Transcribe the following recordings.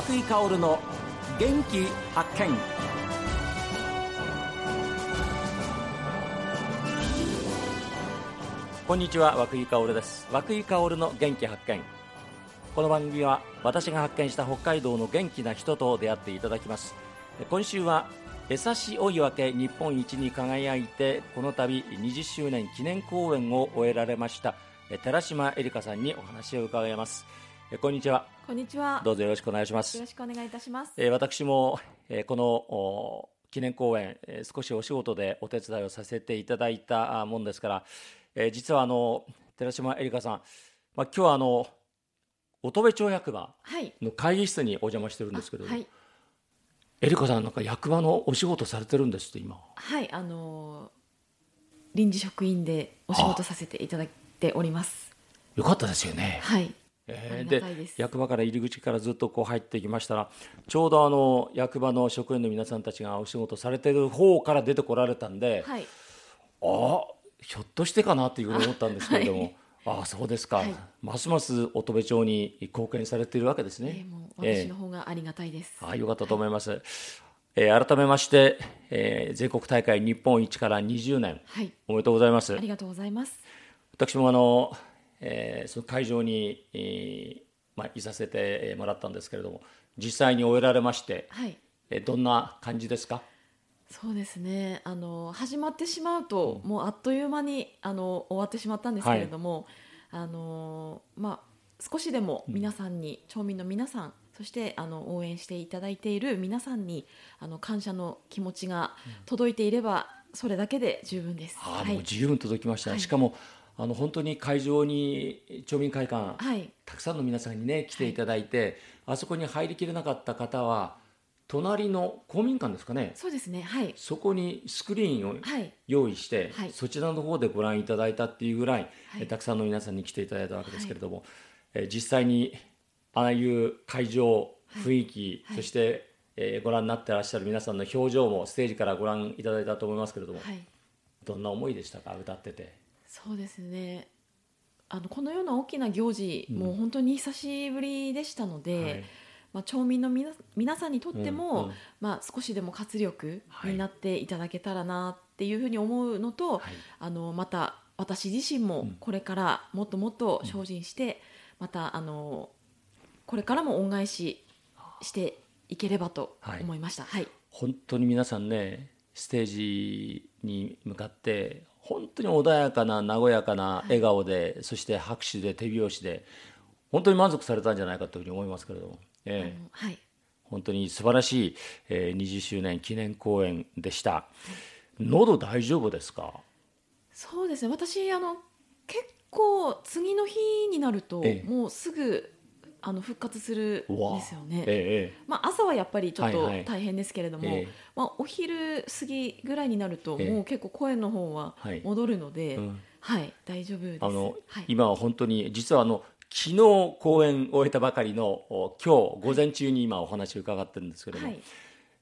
和久井薫の元気発見。こんにちは和井薫です。和久井薫の元気発見。この番組は私が発見した北海道の元気な人と出会っていただきます。今週は江差追分け日本一に輝いてこの度20周年記念公演を終えられました寺島恵里香さんにお話を伺います。こんにちは。こんにちは。どうぞよろしくお願いします。よろしくお願いいたします。私もこの記念公演少しお仕事でお手伝いをさせていただいたもんですから実はあの寺島恵里香さん、まあ、今日はあの乙部町役場の会議室にお邪魔してるんですけど、はい、エリカさんなんか役場のお仕事されてるんですって今。はいあの臨時職員でお仕事させていただいております。よかったですよね。はいえー、で役場から入り口からずっとこう入ってきましたらちょうどあの役場の職員の皆さんたちがお仕事されてる方から出てこられたんで、はい、あひょっとしてかなっていうふうに思ったんですけれども、はい、ああそうですか、はい、ますます乙部町に貢献されているわけですね。えー、私の方がありがたいです。えー、あよかったと思います。はい、えー、改めまして、えー、全国大会日本一から20年、はい、おめでとうございます。ありがとうございます。私もあの、えー、その会場に、えー、まあいさせてもらったんですけれども、実際に終えられまして、はい、えー、どんな感じですか？そうですね。あの始まってしまうと、もうあっという間にあの終わってしまったんですけれども、はい、あのまあ、少しでも皆さんに、町民の皆さんそしてあの応援していただいている皆さんにあの感謝の気持ちが届いていれば、それだけで十分です。あ、はい、もう十分届きました、はい、しかもあの本当に会場に町民会館、はい、たくさんの皆さんにね来ていただいて、あそこに入りきれなかった方は隣の公民館ですかね。そうですね。はい。そこにスクリーンを用意して、はい、そちらの方でご覧いただいたっていうぐらい、はい、たくさんの皆さんに来ていただいたわけですけれども、はい、え実際にああいう会場雰囲気、そして、えー、ご覧になってらっしゃる皆さんの表情もステージからご覧いただいたと思いますけれども、どんな思いでしたか？歌っててそうですね。あのこのような大きな行事、うん、もう本当に久しぶりでしたので、まあ、町民の皆皆さんにとっても、うんうん、まあ、少しでも活力になっていただけたらなっていうふうに思うのと、はい、あのまた私自身もこれからもっともっと精進して、うん、またあのこれからも恩返ししていければと思いました、はい、はい、本当に皆さんねステージに向かって本当に穏やかな和やかな笑顔で、はい、そして拍手で手拍子で本当に満足されたんじゃないかというふうに思いますけれども。えー、はい、本当に素晴らしい、えー、20周年記念公演でした。喉大丈夫ですか？そうですね。私あの結構次の日になると、ええ、もうすぐあの復活するんですよね、え、まあ、朝はやっぱりちょっと大変ですけれども、はいはい、まあ、お昼過ぎぐらいになるともう結構声の方は戻るので、はい、うん。はい、大丈夫です。あの、はい、今は本当に実はあの昨日公演を終えたばかりの今日午前中に今お話を伺ってるんですけども、はい、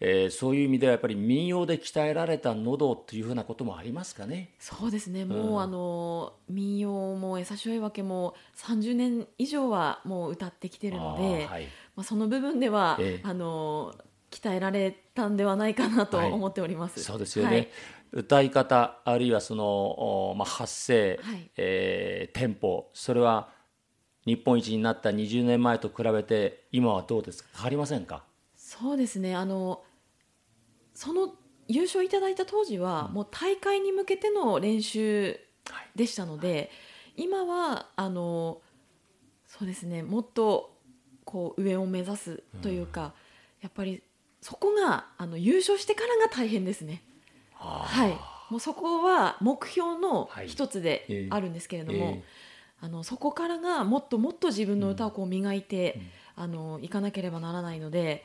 えー、そういう意味ではやっぱり民謡で鍛えられた喉というふうなこともありますかね。そうですね。もう、うん、あの民謡も江差しわけも30年以上はもう歌ってきてるので、はい、まあその部分では、えー、あの鍛えられたんではないかなと思っております。はい、そうですよね。はい歌い方あるいはその、まあ、発声、はい、えー、テンポそれは日本一になった20年前と比べて今はどうですか？変わりませんか？そうですね。あのその優勝いただいた当時は、もう大会に向けての練習でしたので、はい。はい、今はあのそうですね。もっとこう上を目指すというか、うん、やっぱりそこがあの優勝してからが大変ですね。はい、もうそこは目標の一つであるんですけれども、はいえーえ。ーあのそこからがもっともっと自分の歌をこう磨いて、うん、あのいかなければならないので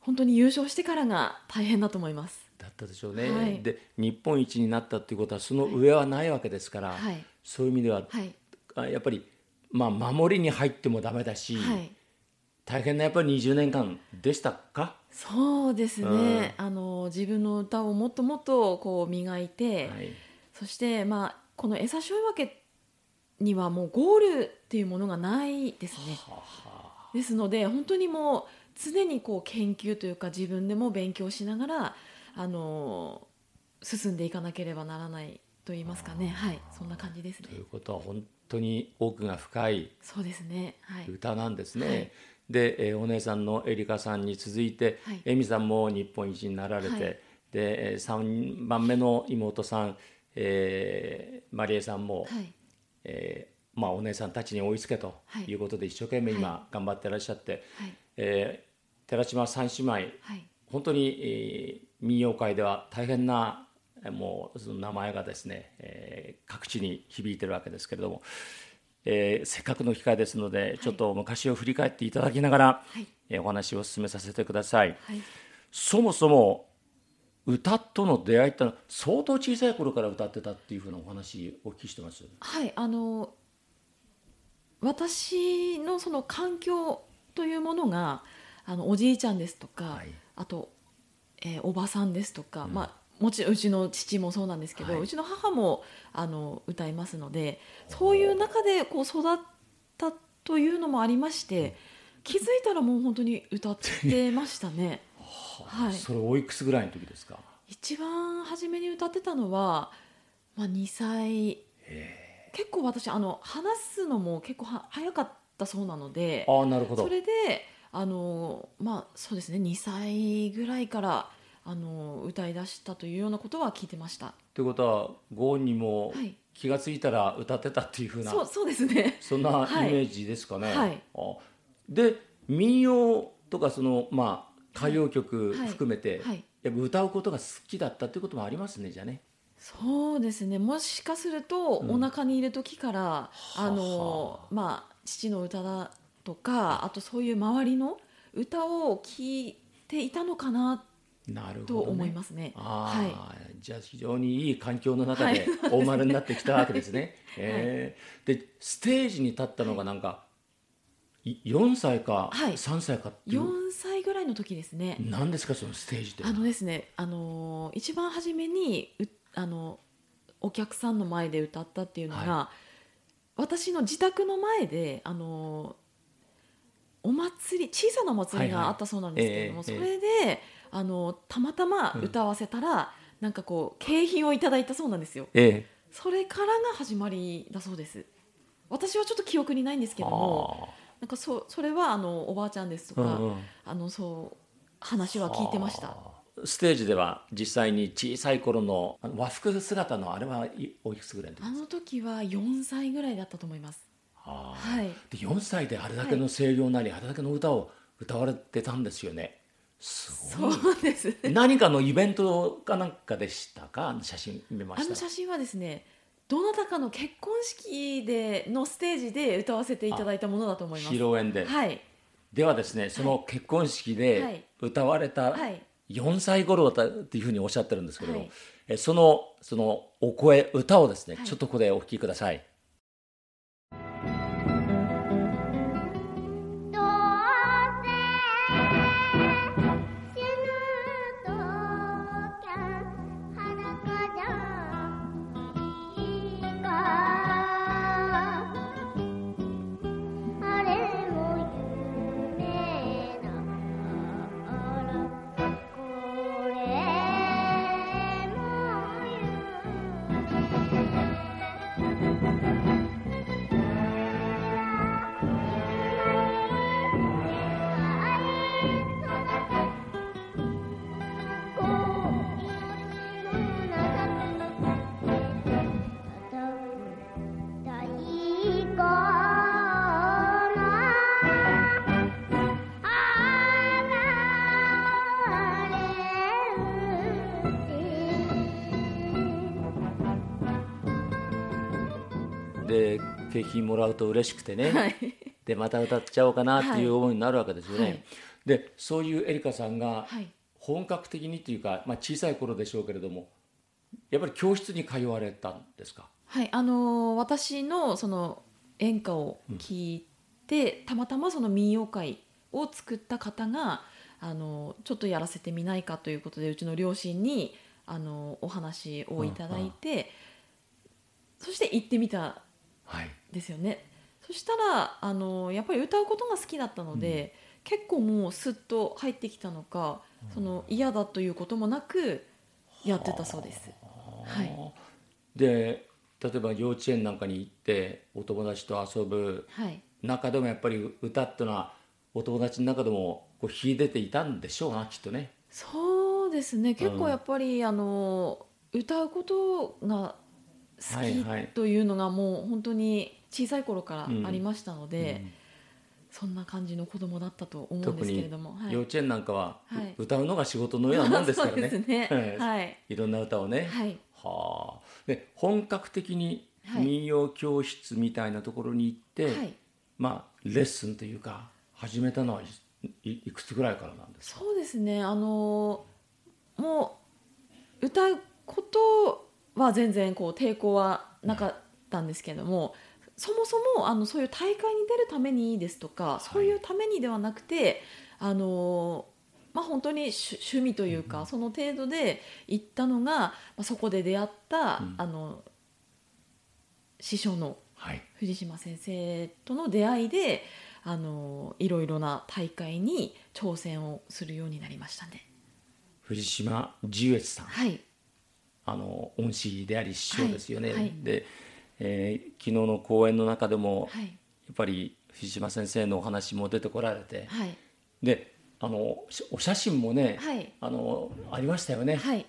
本当に優勝してからが大変だと思います。だったでしょうね、はい、で日本一になったということはその上はないわけですから、はい、そういう意味では、はい、やっぱり、まあ、守りに入ってもだめだし、大変なやっぱり20年間でしたか？そうですね、うん、あの自分の歌をもっともっとこう磨いて、そして、まあ、この「餌しょいわけ」にはもうゴールっていうものがないですね。ですので本当にもう常にこう研究というか自分でも勉強しながらあの進んでいかなければならないと言いますかね。はい。そんな感じですね。ということは本当に奥が深いそうですね。はい。歌なんですね。はい。で、えーお姉さんのエリカさんに続いて、はい。エミさんも日本一になられて、はい。で、えー3番目の妹さん、えーマリエさんも、はい。えーまあ、お姉さんたちに追いつけとはい。いうことで一生懸命今は頑張ってらっしゃって、はい。えー寺島三姉妹はい。本当に、えー民謡界では大変なえーもうその名前がですね、えー各地に響いてるわけですけれども、えーせっかくの機会ですので、ちょっと昔を振り返っていただきながら、はい。えーお話を進めさせてください。はい。そもそも歌との出会いってのは相当小さい頃から歌ってたっていうふうなお話お聞きしてます。はい。あの私のその環境というものがあのおじいちゃんですとか、はい。あと、えーおばさんですとか、まあもちろんうちの父もそうなんですけど、はい。うちの母もあの歌いますのでそういう中でこう育ったというのもありまして気づいたらもう本当に歌ってましたね。はい。それおいくつぐらいの時ですか？一番初めに歌ってたのは、まあ、2歳。結構私あの話すのも結構は早かったそうなのでああなるほど。そ。れであのまあそうですね。2歳ぐらいからあの歌い出したというようなことは聞いてました。ということはご本人もはい。気がついたら歌ってたっていうふうな、そう そうですね。そんなイはい。メージですかね。はい。あで民謡とかそのまあ歌謡曲はい。含めて、はい。やっぱ歌うことが好きだったということもありますねじゃあね。そうですね。もしかすると、うん。お腹にいる時からあはのまあ父の歌だとかあとそういう周りの歌を聴いていたのかななるほど、ね。と思いますね。ああ、はじゃあ非常にいい環境の中で お生まれになってきたわけですね。えーでステージに立ったのがなんか、い4歳かはい3歳かっていう、4歳ぐらいの時ですね。何ですかそのステージってあのですね、あのー一番初めにうあのお客さんの前で歌ったっていうのが、は私の自宅の前であのーお祭り小さなお祭りはいはいがあったそうなんですけれども、ええそれであのたまたま歌わせたら、なんかこう景品をいただいたそうなんですよ。えそれからが始まりだそうです。私はちょっと記憶にないんですえけども、なんかそそれはあのおばあちゃんですとか、うんうんあのそう話は聞いてました。はあステージでは実際に小さい頃の和服姿のあれはいおいくつぐらいの時あの時は4歳ぐらいだったと思います。はい。で4歳であれだけの声量なり、あれだけの歌を歌われてたんですよねすごいそうですね。何かのイベントかなんかでしたか？あの写真見ましたあの写真はですね、どなたかの結婚式でのステージで歌わせていただいたものだと思います。披露宴で、はい。ではですねその結婚式はでい歌われたはい。4歳頃だっていうふうにおっしゃってるんですけれども、はいえそのそのお声歌をですね、はいちょっとここでお聴きくださいで景品もらうと嬉しくてね、はい。でまた歌っちゃおうかなっていう思いになるわけですよね、はい。でそういうエリカさんがはい。本格的にっていうか、まあ、小さい頃でしょうけれどもやっぱり教室に通われたんですか？はい。あのー私のその演歌を聞いて、たまたまその民謡会を作った方があのーちょっとやらせてみないかということでうちの両親にあのーお話をいただいて、そして行ってみたはいですよね。そしたらあのやっぱり歌うことが好きだったので、結構もうスッと入ってきたのか、その嫌だということもなくやってたそうです。はい。で例えば幼稚園なんかに行ってお友達と遊ぶはい。中でもやっぱり歌っていうのはお友達の中でもこう秀でていたんでしょうなきっとね。そうですね。結構やっぱり、あの歌うことが好きというのがもう本当に小さい頃からうん。ありましたので、そんな感じの子供だったと思うん特ですけれにども、はい。幼稚園なんかははい。歌うのが仕事のようなもんですからね。ね。ええはい。いろんな歌をね。はい。はあ。で本格的にはい。民謡教室みたいなところに行って、はい。まあレッスンというか始めたのはいいいくつぐらいからなんですか？そうですね。あのもう歌うことは全然こう抵抗はなかったんですけどもそもそもあのそういう大会に出るためにですとか、そういうためにではなくてあのまあ本当に趣趣味というか、その程度で行ったのが、まあ、そこで出会った、うんあの師匠のはい。藤島先生との出会いであのいろいろな大会に挑戦をするようになりましたね。藤島十越さん。はい、あの恩師であり師匠ですよね。はいはいで、えー昨日の講演の中でも、はい、やっぱり藤島先生のお話も出てこられて、はい、であのしお写真もね、はい。あのありましたよね、はい、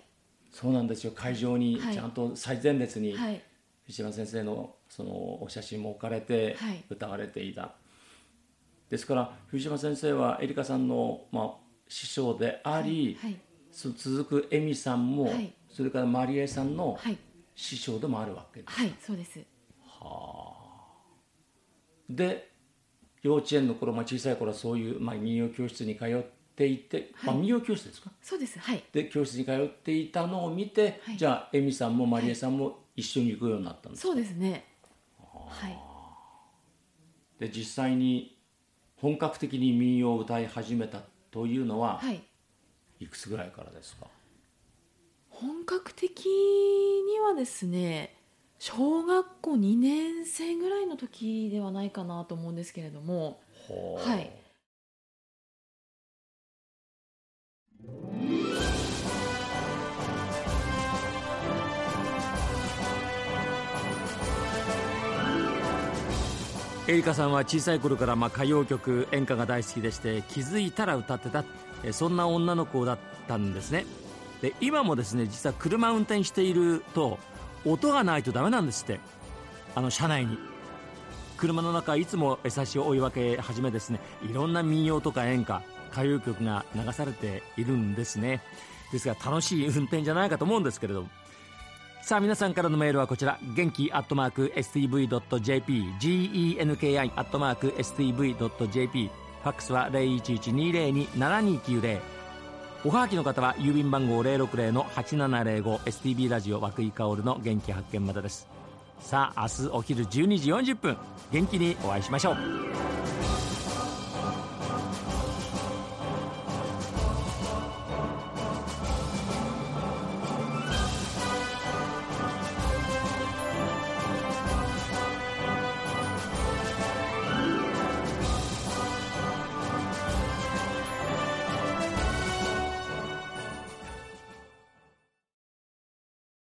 そうなんですよ。会場にはい。ちゃんと最前列にはい、藤島先生のそのお写真も置かれてはい。歌われていた、ですから藤島先生はエリカさんの、まあ、師匠であり、続く恵美さんも、はい。それからマリエさんのはい、師匠でもあるわけです、はい、そうです。で幼稚園の頃、まあ、小さい頃はそういう、まあ、民謡教室に通っていて、まあ、民謡教室ですか？そうです。はい、で教室に通っていたのを見て、はい。じゃあ恵美さんもマリエさんも一緒に行くようになったんです、そうですね。はい、で実際に本格的に民謡を歌い始めたというのは、はい、い、くつぐらいからですか？本格的にはですね。小学校2年生ぐらいの時ではないかなと思うんですけれども、はい、エリカさんは小さい頃からまあ歌謡曲演歌が大好きでして気づいたら歌ってたえそんな女の子だったんですねで今もですね実は車運転していると音がないとダメなんですって。あの車内に。車の中いつも優しい追い分けはじめですねいろんな民謡とか演歌歌謡曲が流されているんですね。ですから楽しい運転じゃないかと思うんですけれども。さあ皆さんからのメールはこちら。元気アットマーク STV.jp genki アットマーク STV.jp ファックスは0112027290おはがきの方は郵便番号060-8705 STB ラジオ和久井薫の元気発見までです。さあ明日お昼12時40分元気にお会いしましょう。